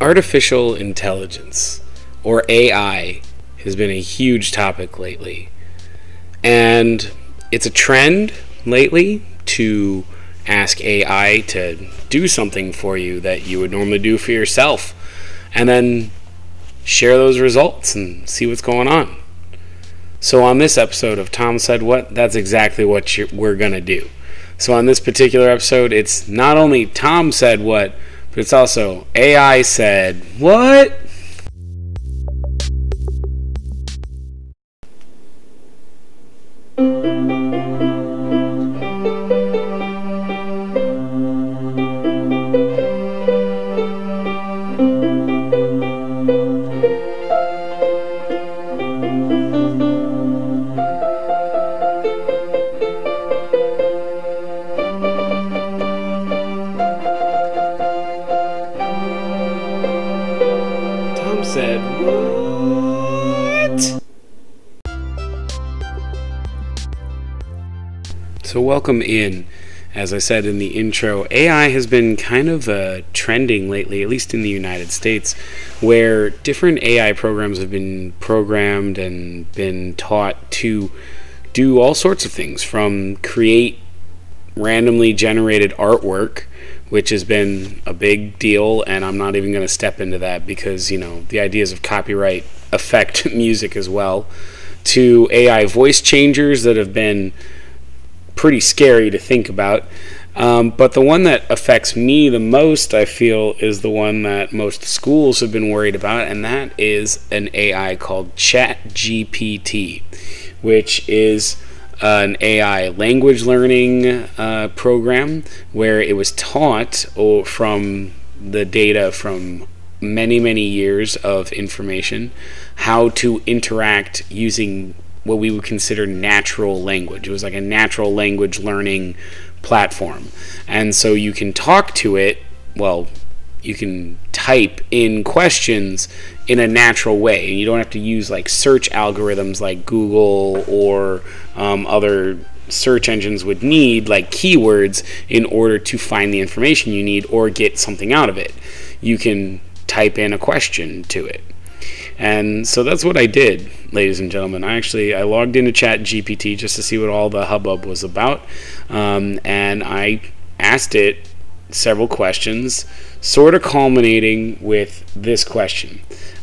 Artificial intelligence, or AI, has been a huge topic lately. And it's a trend lately to ask AI to do something for you that you would normally do for yourself. And then share those results and see what's going on. So, on this episode of Tom Said What, that's exactly what we're going to do. So, on this particular episode, it's not only Tom said what, but it's also AI said what? So, welcome in. As I said in the intro, AI has been kind of uh, trending lately, at least in the United States, where different AI programs have been programmed and been taught to do all sorts of things from create randomly generated artwork, which has been a big deal, and I'm not even going to step into that because, you know, the ideas of copyright affect music as well, to AI voice changers that have been pretty scary to think about. Um, but the one that affects me the most, I feel, is the one that most schools have been worried about, and that is an AI called ChatGPT, which is an AI language learning uh, program where it was taught oh, from the data from many, many years of information how to interact using what we would consider natural language. It was like a natural language learning platform. And so you can talk to it, well, you can type in questions in a natural way. And you don't have to use like search algorithms like Google or um, other search engines would need, like keywords, in order to find the information you need or get something out of it. You can type in a question to it. And so that's what I did, ladies and gentlemen. I actually I logged into Chat GPT just to see what all the hubbub was about, um, and I asked it several questions, sort of culminating with this question.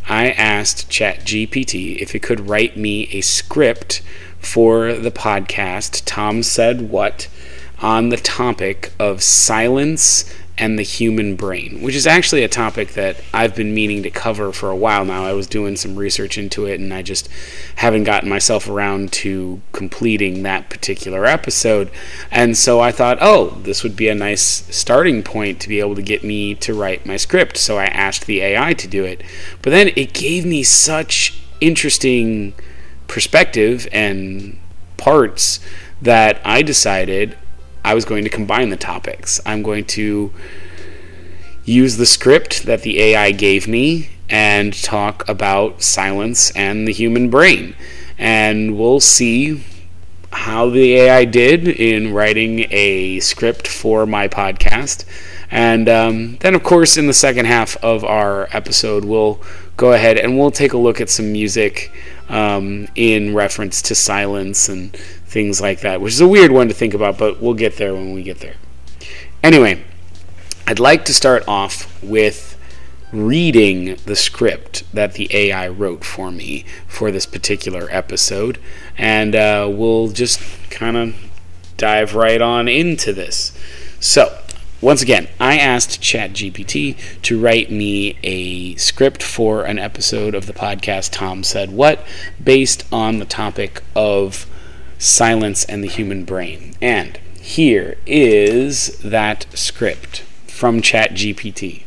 I asked Chat GPT if it could write me a script for the podcast. Tom said what on the topic of silence and the human brain, which is actually a topic that I've been meaning to cover for a while now. I was doing some research into it and I just haven't gotten myself around to completing that particular episode. And so I thought, oh, this would be a nice starting point to be able to get me to write my script. So I asked the AI to do it. But then it gave me such interesting perspective and parts that I decided I was going to combine the topics. I'm going to use the script that the AI gave me and talk about silence and the human brain. And we'll see how the AI did in writing a script for my podcast. And um, then, of course, in the second half of our episode, we'll go ahead and we'll take a look at some music um, in reference to silence and things like that, which is a weird one to think about, but we'll get there when we get there. Anyway, I'd like to start off with reading the script that the AI wrote for me for this particular episode, and uh, we'll just kind of dive right on into this. So, once again, I asked ChatGPT to write me a script for an episode of the podcast Tom Said What, based on the topic of Silence and the Human Brain. And here is that script from ChatGPT.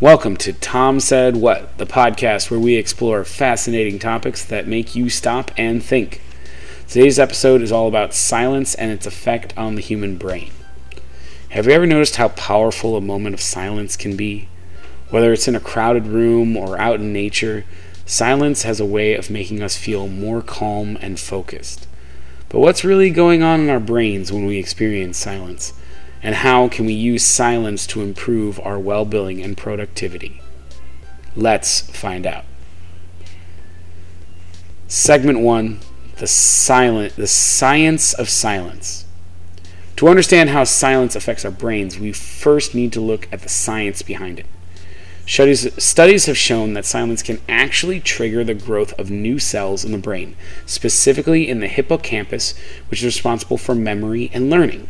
Welcome to Tom Said What, the podcast where we explore fascinating topics that make you stop and think. Today's episode is all about silence and its effect on the human brain. Have you ever noticed how powerful a moment of silence can be? Whether it's in a crowded room or out in nature, Silence has a way of making us feel more calm and focused. But what's really going on in our brains when we experience silence? And how can we use silence to improve our well being and productivity? Let's find out. Segment 1 the silent the science of silence. To understand how silence affects our brains, we first need to look at the science behind it. Studies, studies have shown that silence can actually trigger the growth of new cells in the brain, specifically in the hippocampus, which is responsible for memory and learning.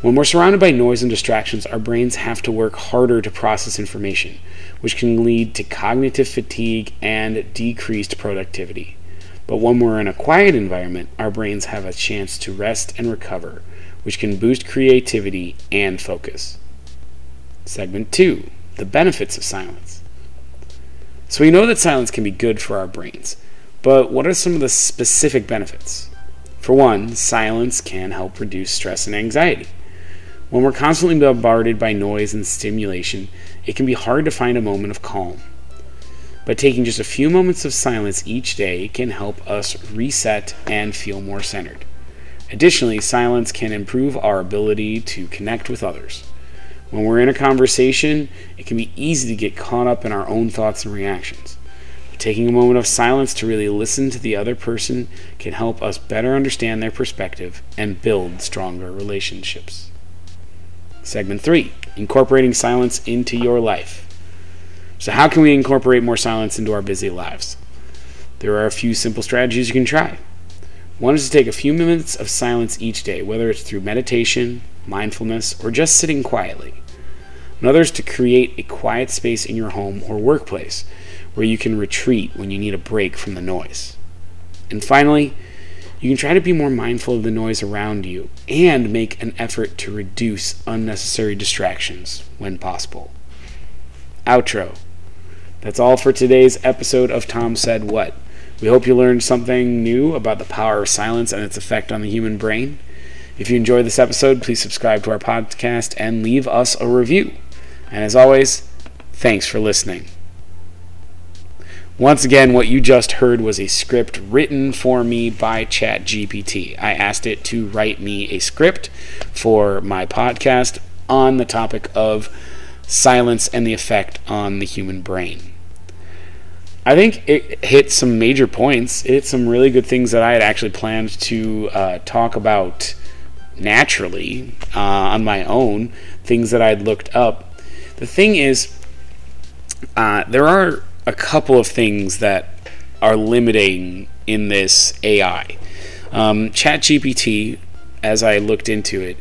When we're surrounded by noise and distractions, our brains have to work harder to process information, which can lead to cognitive fatigue and decreased productivity. But when we're in a quiet environment, our brains have a chance to rest and recover, which can boost creativity and focus. Segment 2 the benefits of silence. So we know that silence can be good for our brains, but what are some of the specific benefits? For one, silence can help reduce stress and anxiety. When we're constantly bombarded by noise and stimulation, it can be hard to find a moment of calm. But taking just a few moments of silence each day can help us reset and feel more centered. Additionally, silence can improve our ability to connect with others. When we're in a conversation, it can be easy to get caught up in our own thoughts and reactions. Taking a moment of silence to really listen to the other person can help us better understand their perspective and build stronger relationships. Segment 3 Incorporating silence into your life. So, how can we incorporate more silence into our busy lives? There are a few simple strategies you can try. One is to take a few minutes of silence each day, whether it's through meditation, mindfulness, or just sitting quietly. Another is to create a quiet space in your home or workplace where you can retreat when you need a break from the noise. And finally, you can try to be more mindful of the noise around you and make an effort to reduce unnecessary distractions when possible. Outro. That's all for today's episode of Tom Said What. We hope you learned something new about the power of silence and its effect on the human brain. If you enjoyed this episode, please subscribe to our podcast and leave us a review. And as always, thanks for listening. Once again, what you just heard was a script written for me by ChatGPT. I asked it to write me a script for my podcast on the topic of silence and the effect on the human brain. I think it hit some major points. It hit some really good things that I had actually planned to uh, talk about naturally uh, on my own, things that I'd looked up the thing is, uh, there are a couple of things that are limiting in this AI. Um, ChatGPT, as I looked into it,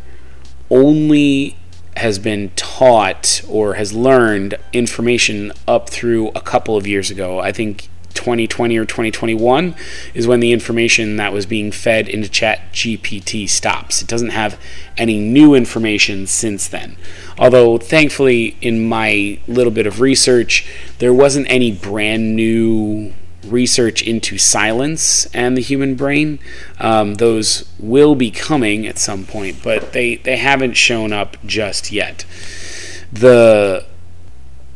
only has been taught or has learned information up through a couple of years ago. I think 2020 or 2021 is when the information that was being fed into chat gpt stops it doesn't have any new information since then although thankfully in my little bit of research there wasn't any brand new research into silence and the human brain um, those will be coming at some point but they, they haven't shown up just yet. The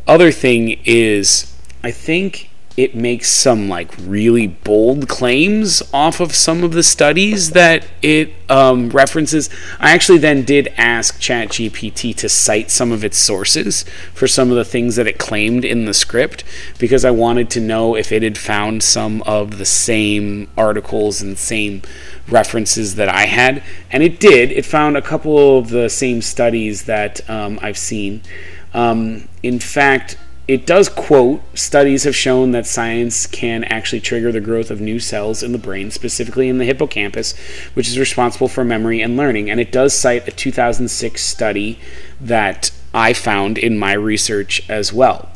other thing is i think it makes some like really bold claims off of some of the studies that it um, references. I actually then did ask ChatGPT to cite some of its sources for some of the things that it claimed in the script because I wanted to know if it had found some of the same articles and same references that I had. And it did. It found a couple of the same studies that um, I've seen. Um, in fact, it does quote studies have shown that science can actually trigger the growth of new cells in the brain, specifically in the hippocampus, which is responsible for memory and learning. And it does cite a 2006 study that I found in my research as well.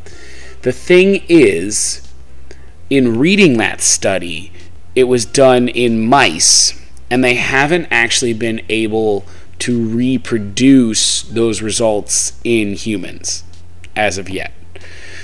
The thing is, in reading that study, it was done in mice, and they haven't actually been able to reproduce those results in humans as of yet.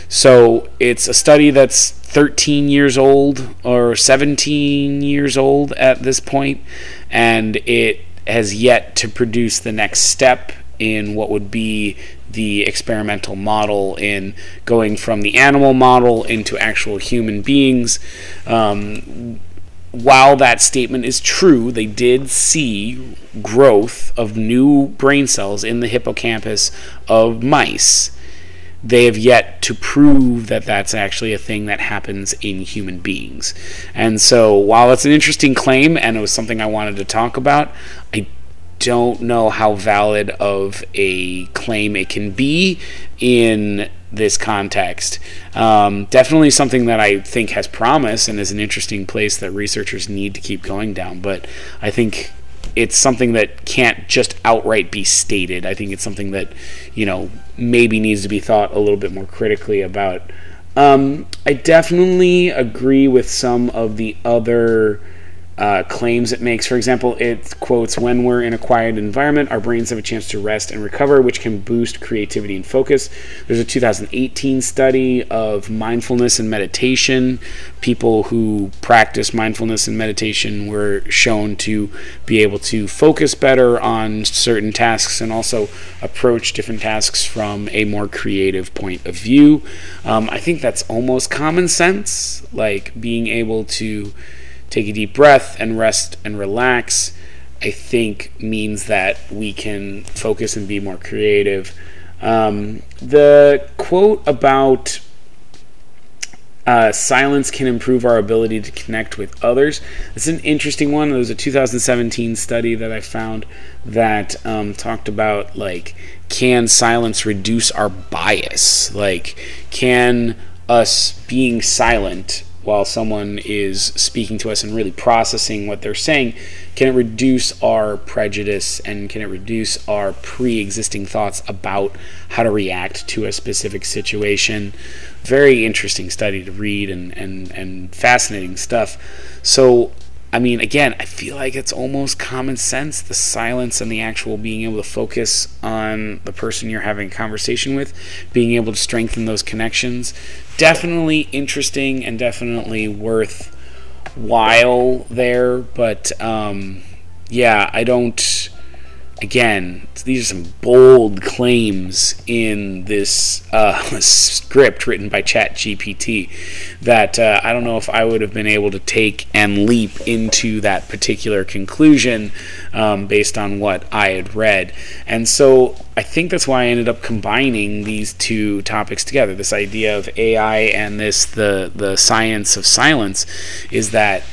So it's a study that's 13 years old or 17 years old at this point, and it has yet to produce the next step in what would be the experimental model in going from the animal model into actual human beings. Um, while that statement is true, they did see growth of new brain cells in the hippocampus of mice. They have yet to prove that that's actually a thing that happens in human beings. And so, while it's an interesting claim and it was something I wanted to talk about, I don't know how valid of a claim it can be in this context. Um, definitely something that I think has promise and is an interesting place that researchers need to keep going down. But I think it's something that can't just outright be stated. I think it's something that, you know, maybe needs to be thought a little bit more critically about. Um, I definitely agree with some of the other uh, claims it makes. For example, it quotes When we're in a quiet environment, our brains have a chance to rest and recover, which can boost creativity and focus. There's a 2018 study of mindfulness and meditation. People who practice mindfulness and meditation were shown to be able to focus better on certain tasks and also approach different tasks from a more creative point of view. Um, I think that's almost common sense, like being able to take a deep breath and rest and relax, I think means that we can focus and be more creative. Um, the quote about uh, silence can improve our ability to connect with others. It's an interesting one. There was a 2017 study that I found that um, talked about like, can silence reduce our bias? Like, can us being silent while someone is speaking to us and really processing what they're saying, can it reduce our prejudice and can it reduce our pre existing thoughts about how to react to a specific situation? Very interesting study to read and, and, and fascinating stuff. So I mean, again, I feel like it's almost common sense the silence and the actual being able to focus on the person you're having a conversation with, being able to strengthen those connections. Definitely interesting and definitely worth while there, but um, yeah, I don't again, these are some bold claims in this uh, script written by ChatGPT that uh, I don't know if I would have been able to take and leap into that particular conclusion um, based on what I had read. And so I think that's why I ended up combining these two topics together. This idea of AI and this the the science of silence is that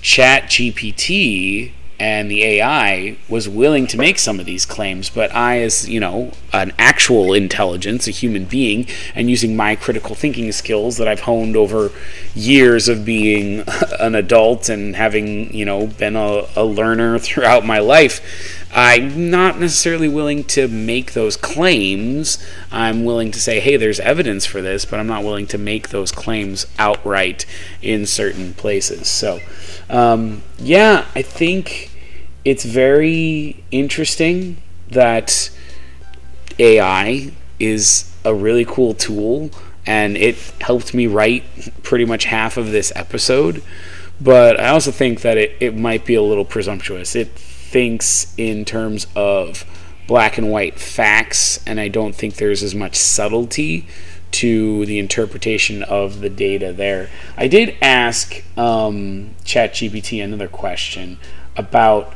ChatGPT and the AI was willing to make some of these claims, but I, as you know, an actual intelligence, a human being, and using my critical thinking skills that I've honed over years of being an adult and having, you know, been a, a learner throughout my life, I'm not necessarily willing to make those claims. I'm willing to say, hey, there's evidence for this, but I'm not willing to make those claims outright in certain places. So, um, yeah, I think it's very interesting that AI is a really cool tool and it helped me write pretty much half of this episode. But I also think that it, it might be a little presumptuous. It thinks in terms of black and white facts, and I don't think there's as much subtlety to the interpretation of the data there. I did ask um, ChatGPT another question about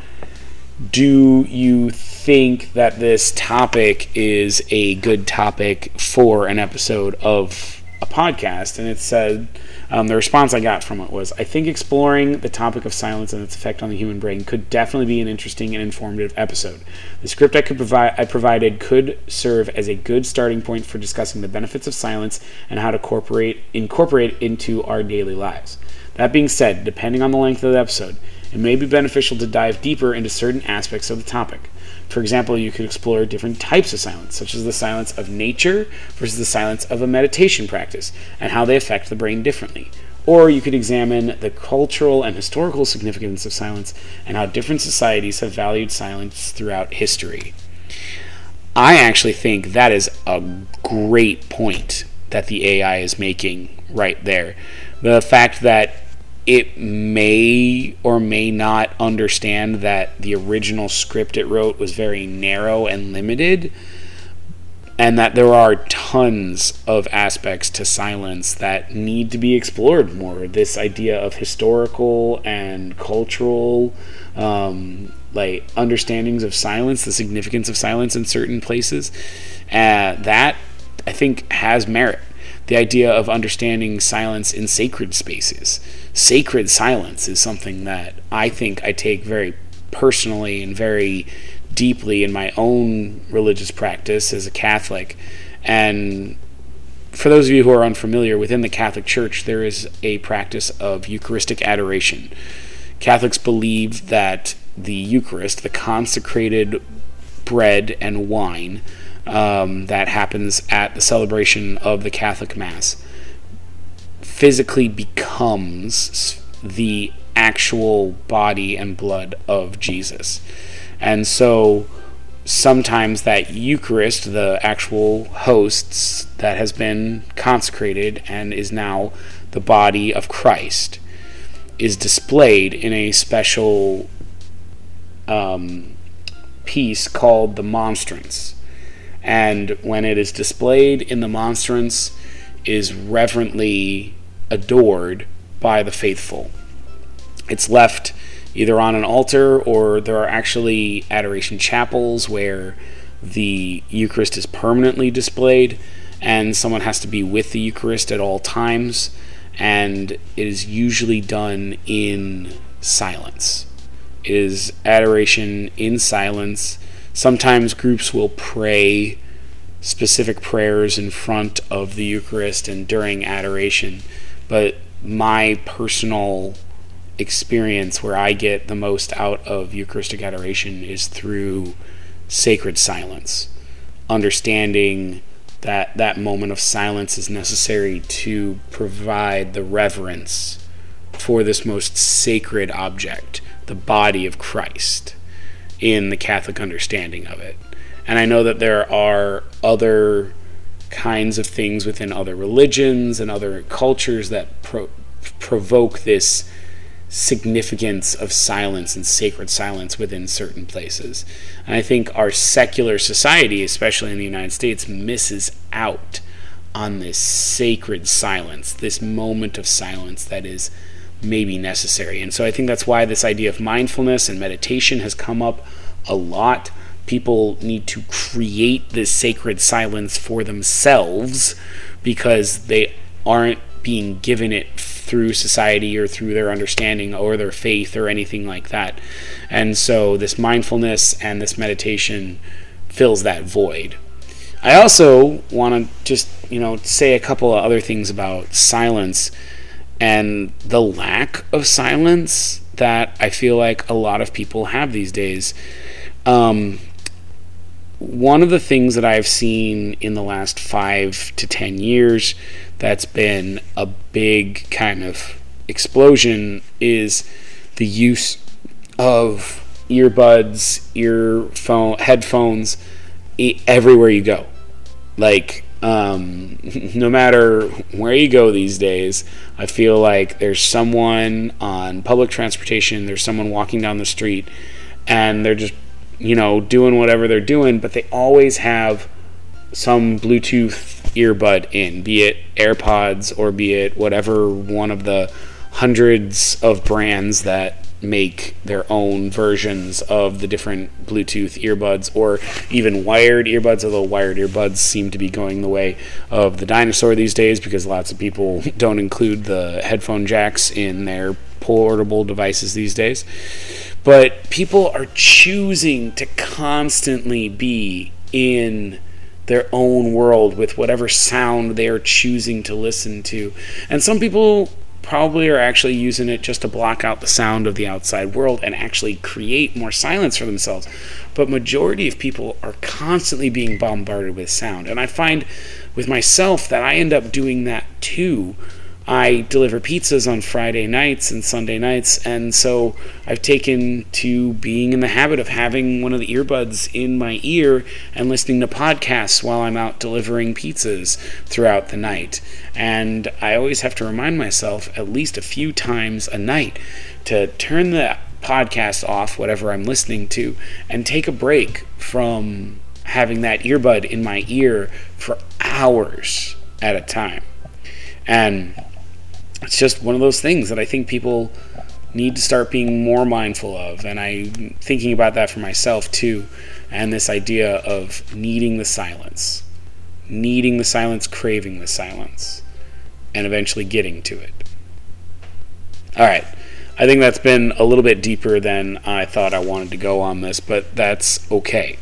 do you think that this topic is a good topic for an episode of a podcast? And it said, um, the response I got from it was I think exploring the topic of silence and its effect on the human brain could definitely be an interesting and informative episode. The script I could provide I provided could serve as a good starting point for discussing the benefits of silence and how to incorporate incorporate into our daily lives. That being said, depending on the length of the episode, it may be beneficial to dive deeper into certain aspects of the topic. For example, you could explore different types of silence, such as the silence of nature versus the silence of a meditation practice, and how they affect the brain differently. Or you could examine the cultural and historical significance of silence and how different societies have valued silence throughout history. I actually think that is a great point that the AI is making right there. The fact that it may or may not understand that the original script it wrote was very narrow and limited and that there are tons of aspects to silence that need to be explored more. This idea of historical and cultural, um, like understandings of silence, the significance of silence in certain places, uh, that I think has merit. The idea of understanding silence in sacred spaces. Sacred silence is something that I think I take very personally and very deeply in my own religious practice as a Catholic. And for those of you who are unfamiliar, within the Catholic Church, there is a practice of Eucharistic adoration. Catholics believe that the Eucharist, the consecrated bread and wine um, that happens at the celebration of the Catholic Mass, physically becomes the actual body and blood of Jesus. And so sometimes that Eucharist, the actual hosts that has been consecrated and is now the body of Christ, is displayed in a special um, piece called the monstrance. And when it is displayed in the monstrance, is reverently adored by the faithful. It's left either on an altar or there are actually adoration chapels where the Eucharist is permanently displayed and someone has to be with the Eucharist at all times and it is usually done in silence. It is adoration in silence. Sometimes groups will pray specific prayers in front of the Eucharist and during adoration, but my personal experience where I get the most out of Eucharistic adoration is through sacred silence, understanding that that moment of silence is necessary to provide the reverence for this most sacred object, the body of Christ, in the Catholic understanding of it. And I know that there are other kinds of things within other religions and other cultures that pro- provoke this significance of silence and sacred silence within certain places. And I think our secular society, especially in the United States, misses out on this sacred silence, this moment of silence that is maybe necessary. And so I think that's why this idea of mindfulness and meditation has come up a lot. People need to create this sacred silence for themselves because they aren't being given it through society or through their understanding or their faith or anything like that. And so this mindfulness and this meditation fills that void. I also want to just, you know, say a couple of other things about silence and the lack of silence that I feel like a lot of people have these days. Um, one of the things that I've seen in the last five to ten years that's been a big kind of explosion is the use of earbuds, earphone, headphones everywhere you go. Like, um, no matter where you go these days, I feel like there's someone on public transportation, there's someone walking down the street, and they're just, you know, doing whatever they're doing, but they always have some Bluetooth earbud in, be it AirPods or be it whatever one of the hundreds of brands that make their own versions of the different Bluetooth earbuds or even wired earbuds, although wired earbuds seem to be going the way of the dinosaur these days because lots of people don't include the headphone jacks in their portable devices these days. But people are choosing to constantly be in their own world with whatever sound they are choosing to listen to. And some people probably are actually using it just to block out the sound of the outside world and actually create more silence for themselves. But majority of people are constantly being bombarded with sound. And I find with myself that I end up doing that too I deliver pizzas on Friday nights and Sunday nights, and so I've taken to being in the habit of having one of the earbuds in my ear and listening to podcasts while I'm out delivering pizzas throughout the night. And I always have to remind myself at least a few times a night to turn the podcast off, whatever I'm listening to, and take a break from having that earbud in my ear for hours at a time. And it's just one of those things that I think people need to start being more mindful of. And I'm thinking about that for myself too. And this idea of needing the silence, needing the silence, craving the silence, and eventually getting to it. All right. I think that's been a little bit deeper than I thought I wanted to go on this, but that's okay.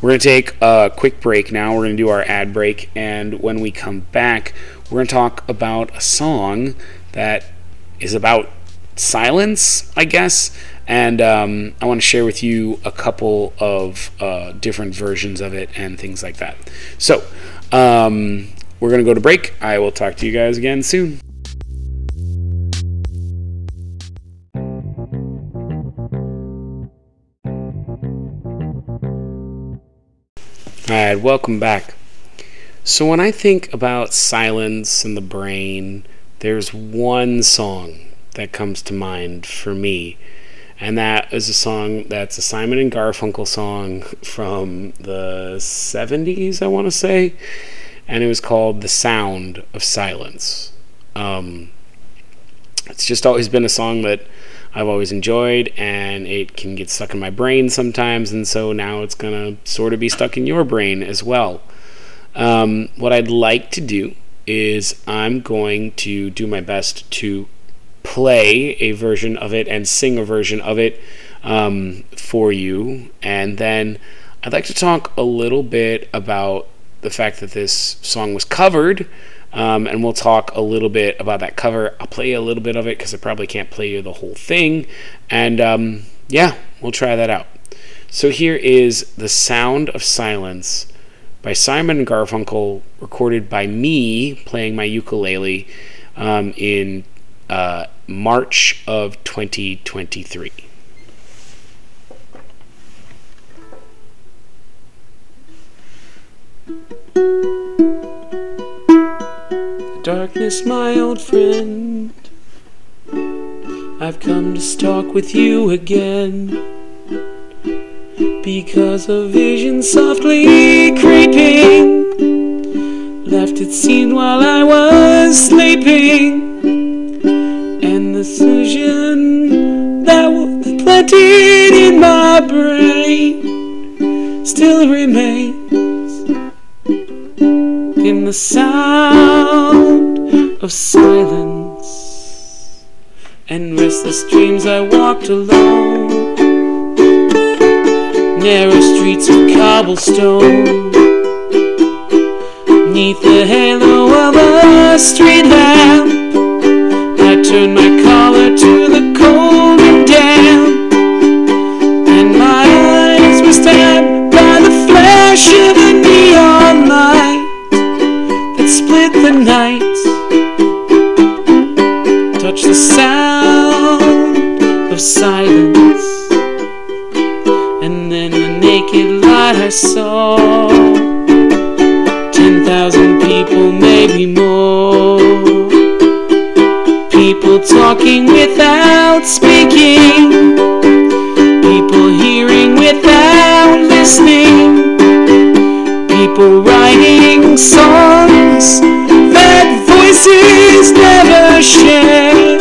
We're going to take a quick break now. We're going to do our ad break, and when we come back, we're going to talk about a song that is about silence, I guess. And um, I want to share with you a couple of uh, different versions of it and things like that. So, um, we're going to go to break. I will talk to you guys again soon. Alright, welcome back. So, when I think about silence and the brain, there's one song that comes to mind for me, and that is a song that's a Simon and Garfunkel song from the 70s, I want to say, and it was called The Sound of Silence. Um, it's just always been a song that I've always enjoyed, and it can get stuck in my brain sometimes, and so now it's gonna sort of be stuck in your brain as well. Um, what I'd like to do is I'm going to do my best to play a version of it and sing a version of it um, for you, and then I'd like to talk a little bit about the fact that this song was covered um, and we'll talk a little bit about that cover. I'll play a little bit of it because I probably can't play you the whole thing. And um, yeah, we'll try that out. So here is The Sound of Silence by Simon Garfunkel, recorded by me playing my ukulele um, in uh, March of 2023. Darkness, my old friend, I've come to stalk with you again. Because a vision softly creeping left its scene while I was sleeping. And the vision that was planted in my brain still remains in the sound of silence and restless dreams I walked alone narrow streets of cobblestone. Neath the halo of a street lamp I turned my collar to the cold and damp. And my eyes were stabbed by the flash of a neon light that split the night, touch the sound of silence, I saw. Ten thousand people, maybe more. People talking without speaking, people hearing without listening people writing songs that voices never share.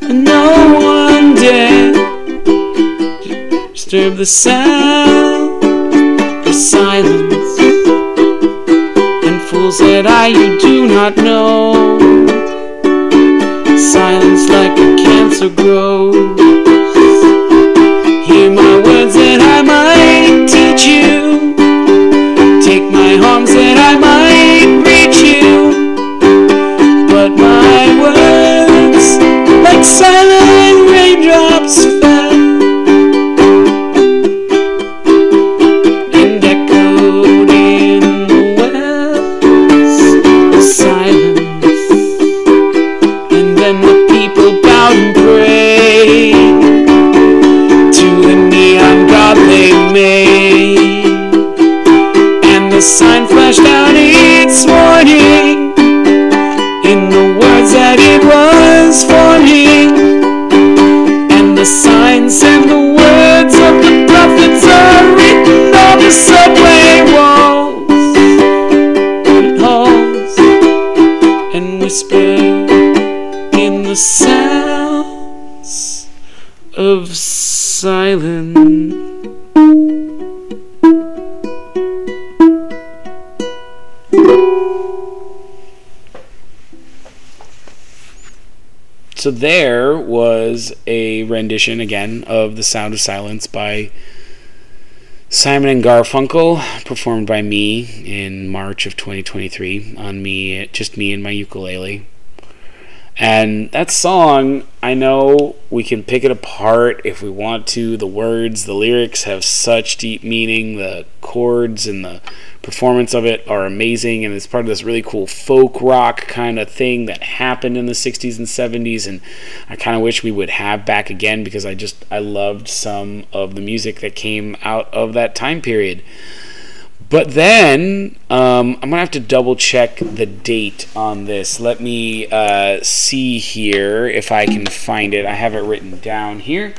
and no one dared disturb the sound silence. And fools that I you do not know, silence like a cancer grows. Hear my words that I might teach you So there was a rendition again of The Sound of Silence by Simon and Garfunkel, performed by me in March of 2023 on me, just me and my ukulele. And that song, I know we can pick it apart if we want to. The words, the lyrics have such deep meaning. The chords and the performance of it are amazing. And it's part of this really cool folk rock kind of thing that happened in the 60s and 70s. And I kind of wish we would have back again because I just, I loved some of the music that came out of that time period. But then um, I'm gonna have to double check the date on this. Let me uh, see here if I can find it. I have it written down here.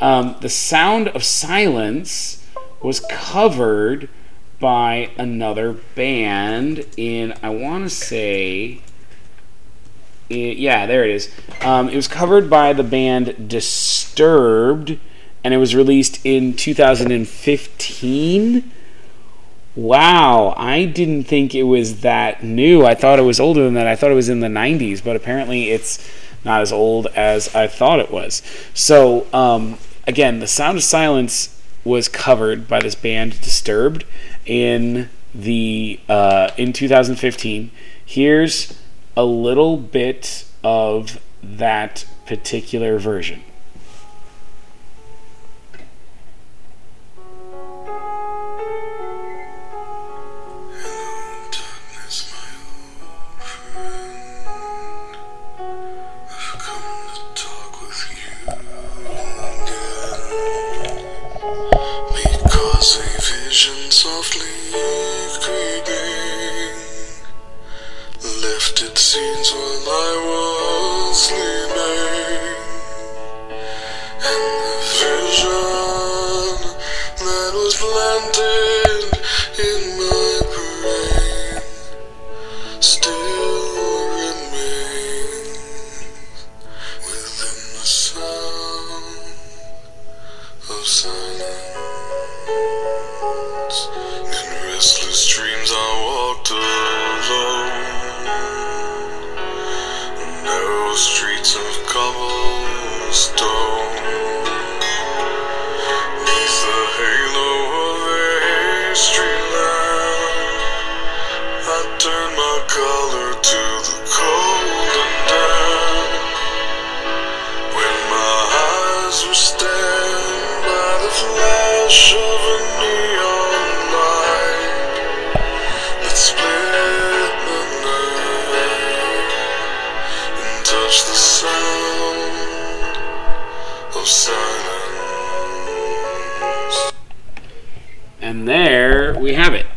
Um, the Sound of Silence was covered by another band in I want to say. Yeah, there it is. Um, it was covered by the band Disturbed, and it was released in 2015 Wow, I didn't think it was that new. I thought it was older than that. I thought it was in the 90s, but apparently it's not as old as I thought it was. So, um, again, The Sound of Silence was covered by this band Disturbed in the uh, in 2015. Here's a little bit of that particular version. treasure.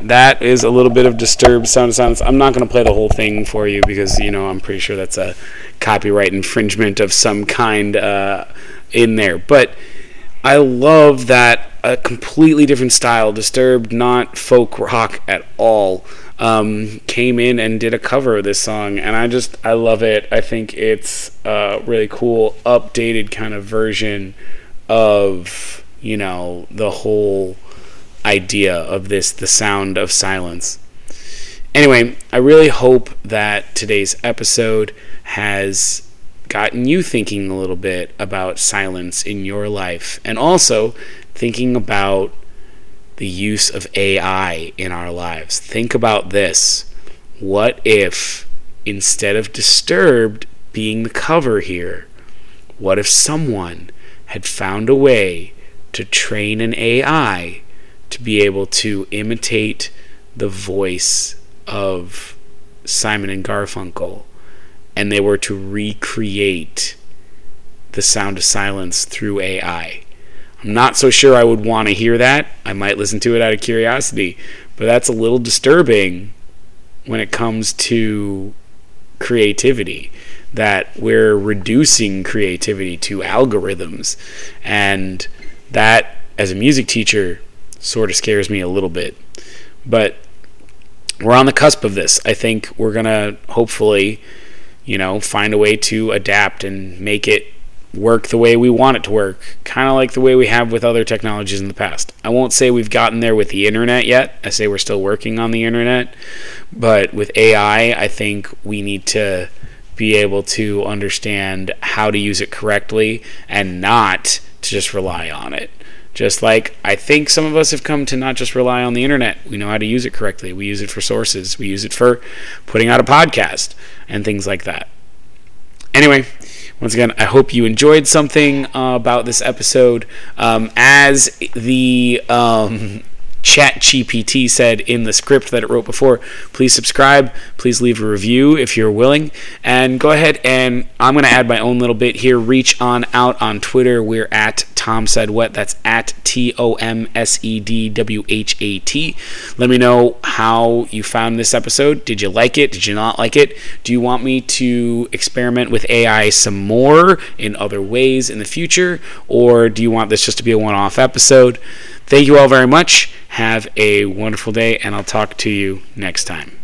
That is a little bit of disturbed sound of silence. I'm not going to play the whole thing for you because you know I'm pretty sure that's a copyright infringement of some kind uh, in there. But I love that a completely different style, disturbed, not folk rock at all. Um, came in and did a cover of this song, and I just I love it. I think it's a really cool, updated kind of version of you know the whole idea of this, the sound of silence. Anyway, I really hope that today's episode has gotten you thinking a little bit about silence in your life and also thinking about the use of AI in our lives. Think about this. What if, instead of disturbed being the cover here, what if someone had found a way to train an AI to be able to imitate the voice of Simon and Garfunkel, and they were to recreate the sound of silence through AI. I'm not so sure I would want to hear that. I might listen to it out of curiosity, but that's a little disturbing when it comes to creativity. That we're reducing creativity to algorithms. And that, as a music teacher, sort of scares me a little bit. But we're on the cusp of this. I think we're going to hopefully you know, find a way to adapt and make it work the way we want it to work, kind of like the way we have with other technologies in the past. I won't say we've gotten there with the internet yet. I say we're still working on the internet, but with AI, I think we need to be able to understand how to use it correctly and not to just rely on it. Just like I think some of us have come to not just rely on the internet. We know how to use it correctly. We use it for sources. We use it for putting out a podcast and things like that. Anyway, once again, I hope you enjoyed something uh, about this episode. Um, as the um, Chat GPT said in the script that it wrote before. Please subscribe. Please leave a review if you're willing. And go ahead and I'm going to add my own little bit here. Reach on out on Twitter. We're at Tom Said What. That's at T O M S E D W H A T. Let me know how you found this episode. Did you like it? Did you not like it? Do you want me to experiment with AI some more in other ways in the future? Or do you want this just to be a one off episode? Thank you all very much. Have a wonderful day, and I'll talk to you next time.